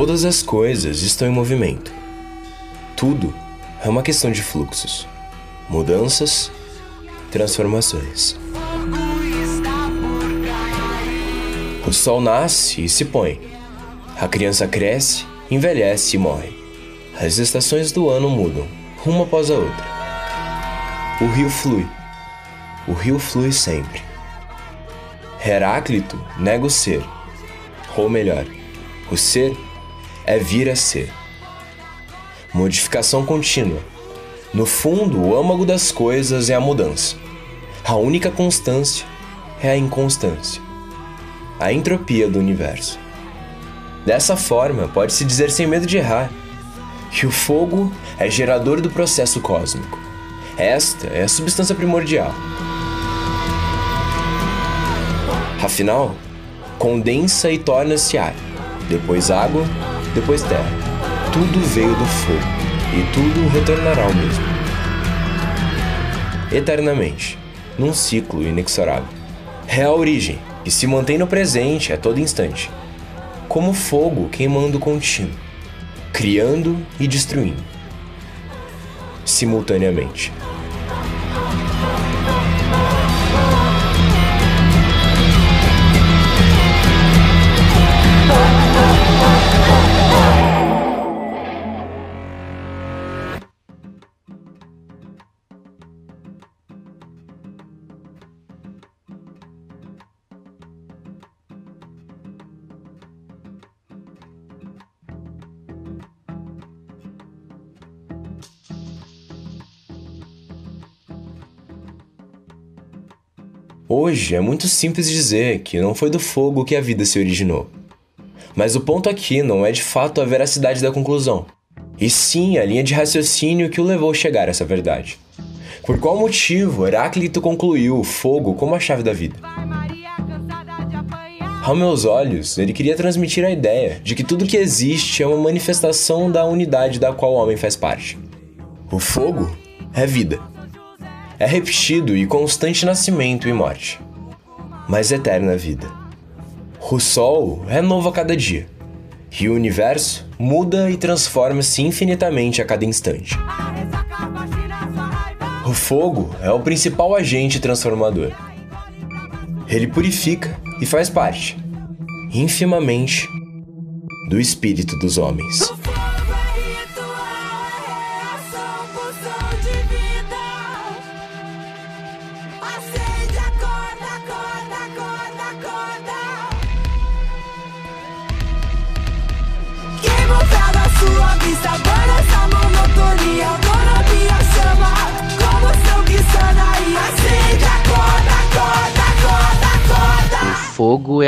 Todas as coisas estão em movimento. Tudo é uma questão de fluxos, mudanças, transformações. O sol nasce e se põe. A criança cresce, envelhece e morre. As estações do ano mudam, uma após a outra. O rio flui. O rio flui sempre. Heráclito nega o ser. Ou melhor, o ser é vir a ser. Modificação contínua. No fundo, o âmago das coisas é a mudança. A única constância é a inconstância a entropia do universo. Dessa forma, pode-se dizer sem medo de errar que o fogo é gerador do processo cósmico. Esta é a substância primordial. Afinal, condensa e torna-se ar, depois água, depois terra. Tudo veio do fogo e tudo retornará ao mesmo. Eternamente, num ciclo inexorável. É a origem, e se mantém no presente a todo instante, como fogo queimando contínuo, criando e destruindo, simultaneamente. Hoje é muito simples dizer que não foi do fogo que a vida se originou. Mas o ponto aqui não é de fato a veracidade da conclusão, e sim a linha de raciocínio que o levou a chegar a essa verdade. Por qual motivo Heráclito concluiu o fogo como a chave da vida? Aos meus olhos, ele queria transmitir a ideia de que tudo que existe é uma manifestação da unidade da qual o homem faz parte. O fogo é vida é repetido e constante nascimento e morte, mas eterna vida. O Sol é novo a cada dia, e o universo muda e transforma-se infinitamente a cada instante. O fogo é o principal agente transformador. Ele purifica e faz parte, infimamente, do espírito dos homens.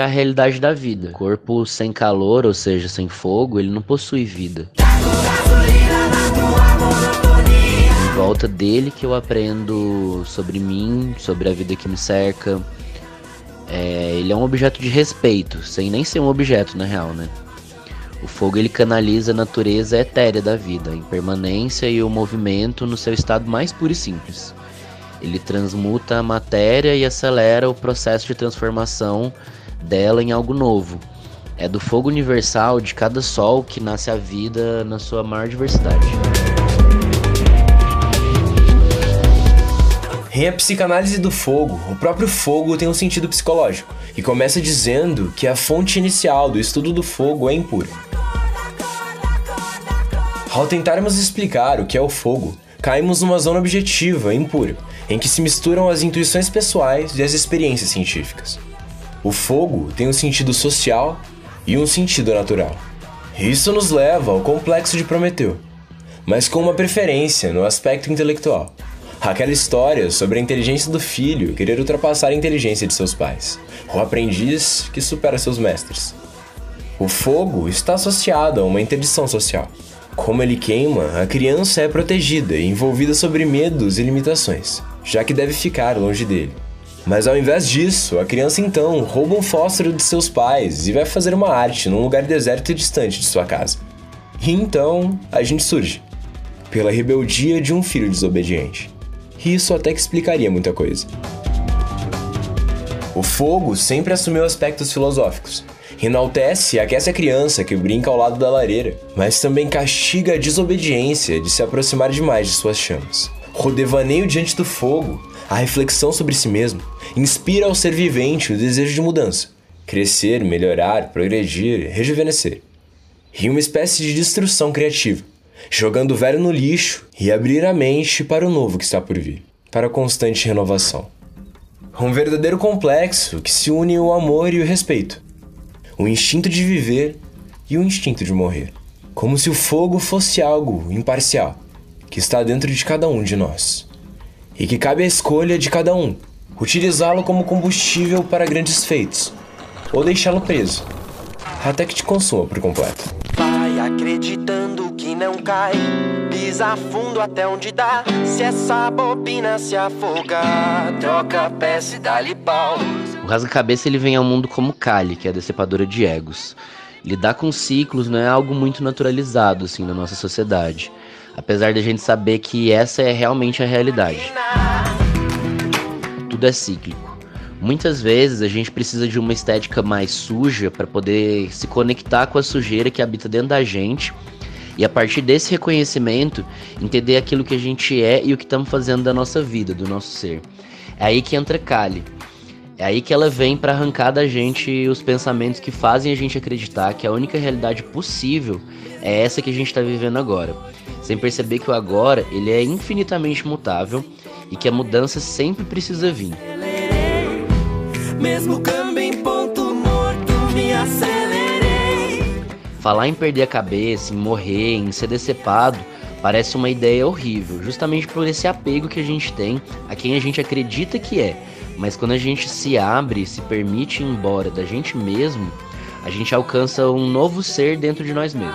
A realidade da vida. Corpo sem calor, ou seja, sem fogo, ele não possui vida. Em volta dele que eu aprendo sobre mim, sobre a vida que me cerca. É, ele é um objeto de respeito, sem nem ser um objeto na real, né? O fogo ele canaliza a natureza etérea da vida, a impermanência e o movimento no seu estado mais puro e simples. Ele transmuta a matéria e acelera o processo de transformação dela em algo novo. É do fogo universal de cada sol que nasce a vida na sua maior diversidade. Em a psicanálise do fogo, o próprio fogo tem um sentido psicológico, e começa dizendo que a fonte inicial do estudo do fogo é impura. Ao tentarmos explicar o que é o fogo, caímos numa zona objetiva impura, em que se misturam as intuições pessoais e as experiências científicas. O fogo tem um sentido social e um sentido natural. Isso nos leva ao complexo de Prometeu, mas com uma preferência no aspecto intelectual. Aquela história sobre a inteligência do filho querer ultrapassar a inteligência de seus pais, o aprendiz que supera seus mestres. O fogo está associado a uma interdição social. Como ele queima, a criança é protegida e envolvida sobre medos e limitações, já que deve ficar longe dele. Mas ao invés disso, a criança então rouba um fósforo de seus pais e vai fazer uma arte num lugar deserto e distante de sua casa. E então a gente surge, pela rebeldia de um filho desobediente. E isso até que explicaria muita coisa. O fogo sempre assumiu aspectos filosóficos, Enaltece e aquece a criança que brinca ao lado da lareira, mas também castiga a desobediência de se aproximar demais de suas chamas. O devaneio diante do fogo, a reflexão sobre si mesmo, inspira ao ser vivente o desejo de mudança, crescer, melhorar, progredir, rejuvenescer. E uma espécie de destruição criativa, jogando o velho no lixo e abrir a mente para o novo que está por vir, para a constante renovação. Um verdadeiro complexo que se une o amor e o respeito, o instinto de viver e o instinto de morrer, como se o fogo fosse algo imparcial que está dentro de cada um de nós e que cabe à escolha de cada um utilizá-lo como combustível para grandes feitos ou deixá-lo preso até que te consuma por completo. Vai acreditando que não cai, pisa fundo até onde dá. Se essa bobina se afogar, troca a peça e dá-lhe pau. O rasga-cabeça ele vem ao mundo como Kali, que é a decepadora de egos. Lidar com ciclos não é algo muito naturalizado assim na nossa sociedade, apesar de a gente saber que essa é realmente a realidade. Tudo é cíclico. Muitas vezes a gente precisa de uma estética mais suja para poder se conectar com a sujeira que habita dentro da gente e a partir desse reconhecimento entender aquilo que a gente é e o que estamos fazendo da nossa vida, do nosso ser. É aí que entra Kali. É aí que ela vem para arrancar da gente os pensamentos que fazem a gente acreditar que a única realidade possível é essa que a gente está vivendo agora, sem perceber que o agora ele é infinitamente mutável e que a mudança sempre precisa vir. Falar em perder a cabeça, em morrer, em ser decepado, parece uma ideia horrível, justamente por esse apego que a gente tem a quem a gente acredita que é. Mas quando a gente se abre, se permite ir embora da gente mesmo, a gente alcança um novo ser dentro de nós mesmos.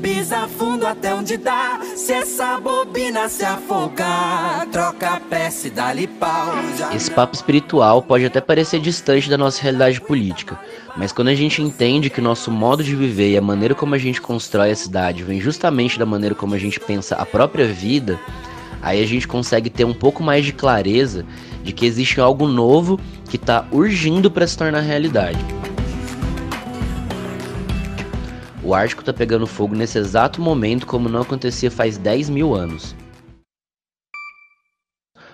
Pisa fundo até onde dá. Se essa bobina se afogar, troca a peça e dá-lhe pau. Esse papo espiritual pode até parecer distante da nossa realidade política, mas quando a gente entende que o nosso modo de viver e a maneira como a gente constrói a cidade vem justamente da maneira como a gente pensa a própria vida, aí a gente consegue ter um pouco mais de clareza de que existe algo novo que está urgindo para se tornar realidade. O Ártico tá pegando fogo nesse exato momento como não acontecia faz 10 mil anos.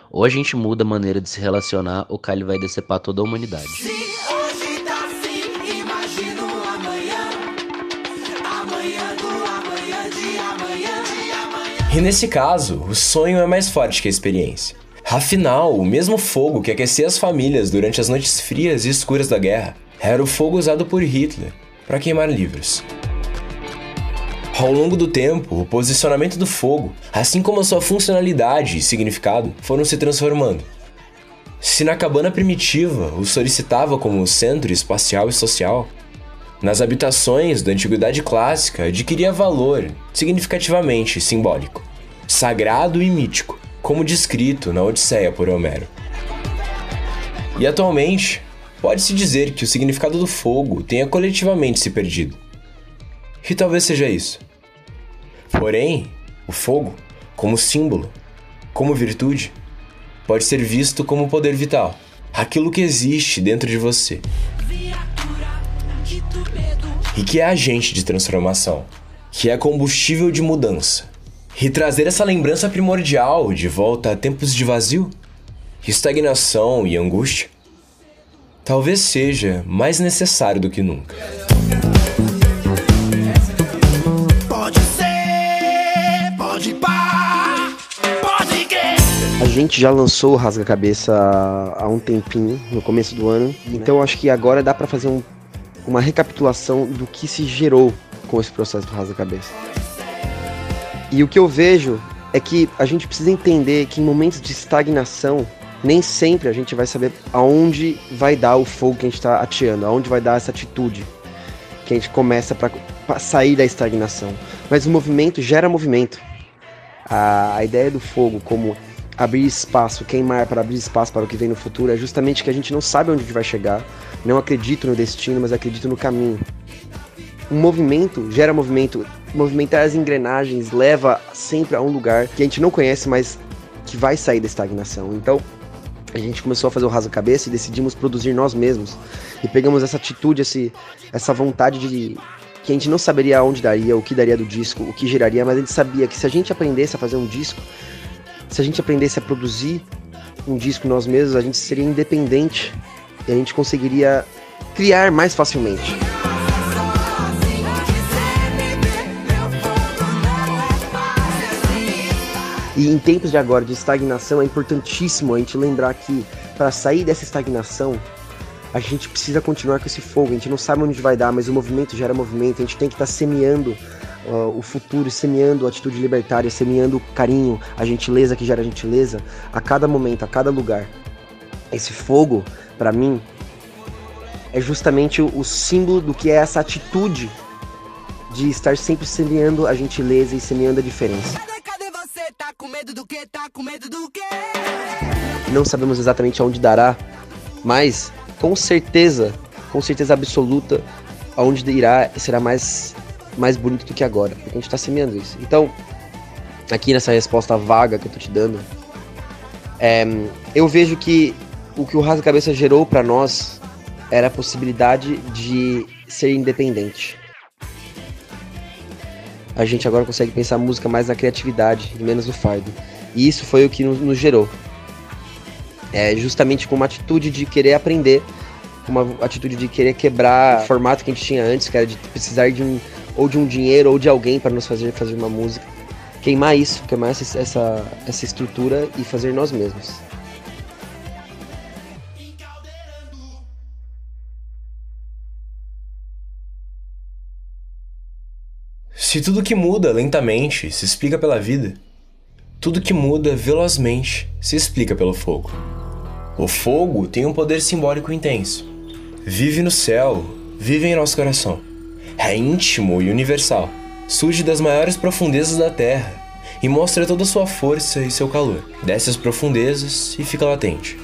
Ou a gente muda a maneira de se relacionar, ou Kali vai decepar toda a humanidade. tá assim. E nesse caso, o sonho é mais forte que a experiência. Afinal, o mesmo fogo que aquecia as famílias durante as noites frias e escuras da guerra era o fogo usado por Hitler para queimar livros. Ao longo do tempo, o posicionamento do fogo, assim como a sua funcionalidade e significado, foram se transformando. Se na cabana primitiva o solicitava como centro espacial e social, nas habitações da antiguidade clássica adquiria valor significativamente simbólico, sagrado e mítico, como descrito na Odisseia por Homero. E atualmente, pode-se dizer que o significado do fogo tenha coletivamente se perdido. E talvez seja isso. Porém, o fogo, como símbolo, como virtude, pode ser visto como poder vital, aquilo que existe dentro de você e que é agente de transformação, que é combustível de mudança. E trazer essa lembrança primordial de volta a tempos de vazio, estagnação e angústia, talvez seja mais necessário do que nunca. Gente já lançou o Rasga Cabeça há um tempinho, no começo do ano. Então acho que agora dá pra fazer um- uma recapitulação do que se gerou com esse processo do Rasga Cabeça. E o que eu vejo é que a gente precisa entender que em momentos de estagnação, nem sempre a gente vai saber aonde vai dar o fogo que a gente está ateando, aonde vai dar essa atitude que a gente começa para sair da estagnação. Mas o movimento gera movimento. A, a ideia do fogo como abrir espaço, queimar para abrir espaço para o que vem no futuro, é justamente que a gente não sabe onde a gente vai chegar, não acredito no destino, mas acredito no caminho. Um movimento gera movimento, movimentar as engrenagens leva sempre a um lugar que a gente não conhece, mas que vai sair da estagnação. Então, a gente começou a fazer o Rasa Cabeça e decidimos produzir nós mesmos. E pegamos essa atitude, esse, essa vontade de que a gente não saberia onde daria, o que daria do disco, o que geraria, mas a gente sabia que se a gente aprendesse a fazer um disco, se a gente aprendesse a produzir um disco nós mesmos, a gente seria independente e a gente conseguiria criar mais facilmente. E em tempos de agora de estagnação é importantíssimo a gente lembrar que para sair dessa estagnação a gente precisa continuar com esse fogo. A gente não sabe onde vai dar, mas o movimento gera movimento. A gente tem que estar tá semeando uh, o futuro, semeando a atitude libertária, semeando o carinho, a gentileza que gera gentileza a cada momento, a cada lugar. Esse fogo, para mim, é justamente o, símbolo do que é essa atitude de estar sempre semeando a gentileza e semeando a diferença. Não sabemos exatamente aonde dará, mas com certeza, com certeza absoluta, aonde irá será mais, mais bonito do que agora. Porque a gente está semeando isso. Então, aqui nessa resposta vaga que eu tô te dando, é, eu vejo que o que o Rasga Cabeça gerou para nós era a possibilidade de ser independente. A gente agora consegue pensar música mais na criatividade e menos no fardo. E isso foi o que nos, nos gerou é, justamente com uma atitude de querer aprender, uma atitude de querer quebrar o formato que a gente tinha antes, que era de precisar de um ou de um dinheiro ou de alguém para nos fazer fazer uma música. Queimar isso, queimar essa, essa, essa estrutura e fazer nós mesmos. Se tudo que muda lentamente se explica pela vida, tudo que muda velozmente se explica pelo fogo. O fogo tem um poder simbólico intenso. Vive no céu, vive em nosso coração. É íntimo e universal. Surge das maiores profundezas da terra e mostra toda a sua força e seu calor. Desce às profundezas e fica latente.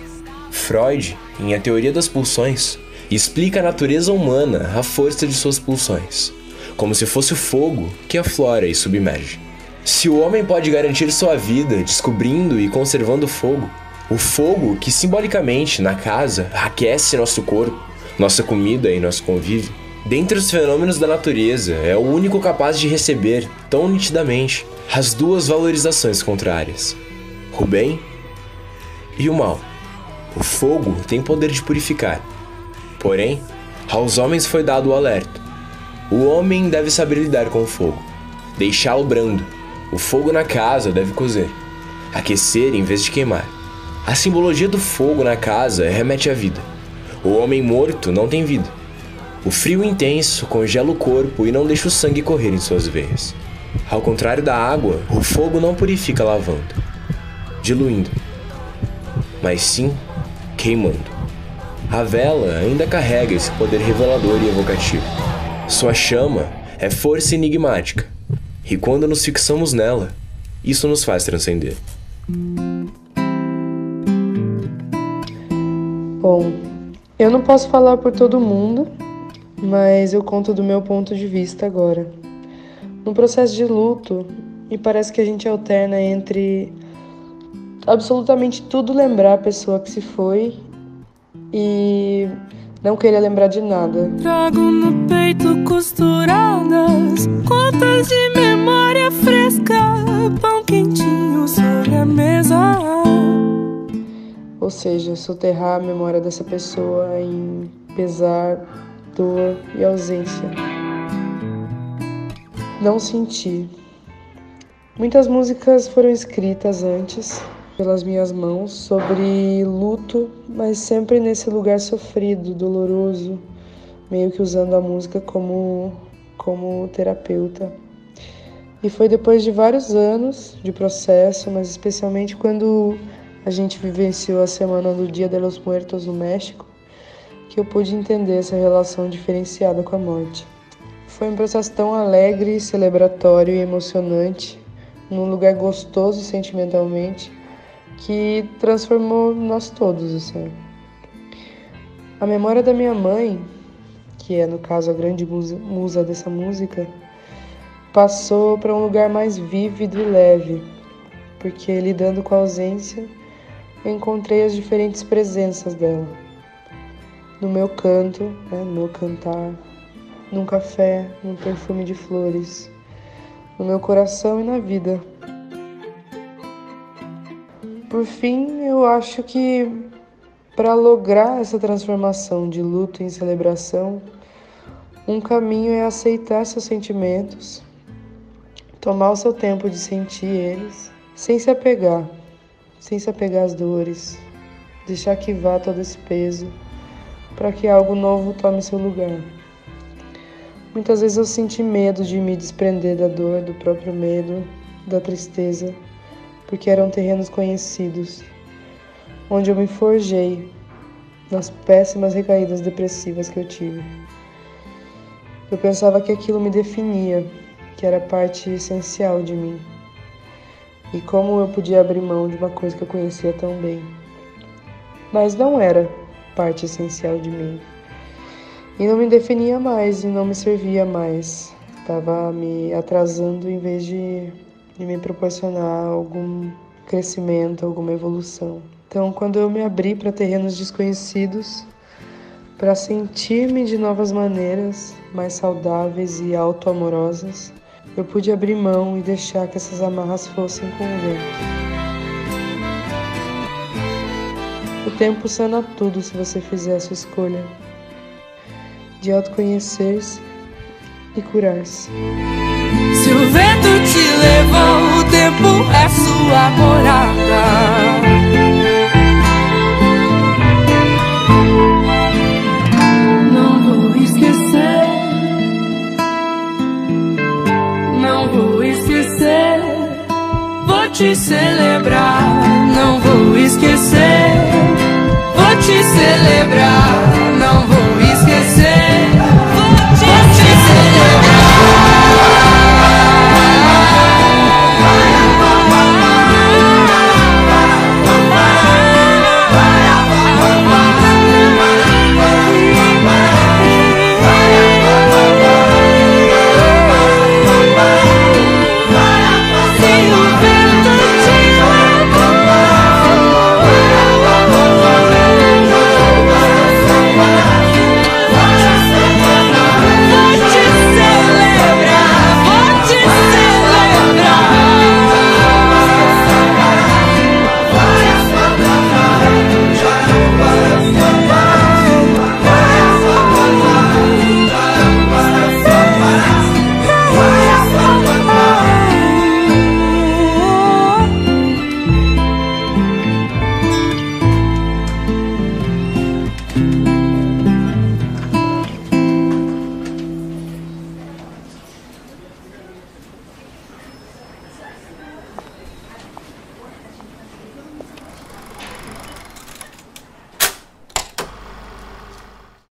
Freud, em A Teoria das Pulsões, explica a natureza humana, a força de suas pulsões, como se fosse o fogo que aflora e submerge. Se o homem pode garantir sua vida descobrindo e conservando o fogo, o fogo, que simbolicamente na casa aquece nosso corpo, nossa comida e nosso convívio, dentre os fenômenos da natureza, é o único capaz de receber, tão nitidamente, as duas valorizações contrárias: o bem e o mal. O fogo tem poder de purificar. Porém, aos homens foi dado o alerta. O homem deve saber lidar com o fogo, deixá-lo brando. O fogo na casa deve cozer, aquecer em vez de queimar. A simbologia do fogo na casa remete à vida. O homem morto não tem vida. O frio intenso congela o corpo e não deixa o sangue correr em suas veias. Ao contrário da água, o fogo não purifica lavando, diluindo, mas sim queimando. A vela ainda carrega esse poder revelador e evocativo. Sua chama é força enigmática, e quando nos fixamos nela, isso nos faz transcender. Bom, eu não posso falar por todo mundo, mas eu conto do meu ponto de vista agora. No processo de luto, e parece que a gente alterna entre absolutamente tudo lembrar a pessoa que se foi e não querer lembrar de nada. Trago no peito costuradas contas de memória fresca, pão quentinho sobre a mesa ou seja, soterrar a memória dessa pessoa em pesar, dor e ausência. Não sentir. Muitas músicas foram escritas antes pelas minhas mãos sobre luto, mas sempre nesse lugar sofrido, doloroso, meio que usando a música como como terapeuta. E foi depois de vários anos de processo, mas especialmente quando a gente vivenciou a semana do Dia de los Muertos no México, que eu pude entender essa relação diferenciada com a morte. Foi um processo tão alegre, celebratório e emocionante, num lugar gostoso sentimentalmente, que transformou nós todos, assim. A memória da minha mãe, que é no caso a grande musa, dessa música, passou para um lugar mais vívido e leve, porque lidando com a ausência encontrei as diferentes presenças dela. No meu canto, né, no meu cantar, num café, num perfume de flores, no meu coração e na vida. Por fim, eu acho que para lograr essa transformação de luto em celebração, um caminho é aceitar seus sentimentos, tomar o seu tempo de sentir eles, sem se apegar, sem se apegar às dores, deixar que vá todo esse peso, para que algo novo tome seu lugar. Muitas vezes eu senti medo de me desprender da dor, do próprio medo, da tristeza, porque eram terrenos conhecidos, onde eu me forjei nas péssimas recaídas depressivas que eu tive. Eu pensava que aquilo me definia, que era parte essencial de mim. E como eu podia abrir mão de uma coisa que eu conhecia tão bem. Mas não era parte essencial de mim e não me definia mais e não me servia mais. Estava me atrasando em vez de, de me proporcionar algum crescimento, alguma evolução. Então, quando eu me abri para terrenos desconhecidos, para sentir-me de novas maneiras, mais saudáveis e autoamorosas, eu pude abrir mão e deixar que essas amarras fossem com o vento. Tempo sana tudo se você fizer a sua escolha de autoconhecer-se e curar-se. Se o vento te levou, o tempo é sua morada. Não vou esquecer, não vou esquecer. Vou te celebrar, não vou esquecer te celebrar, não vou esquecer.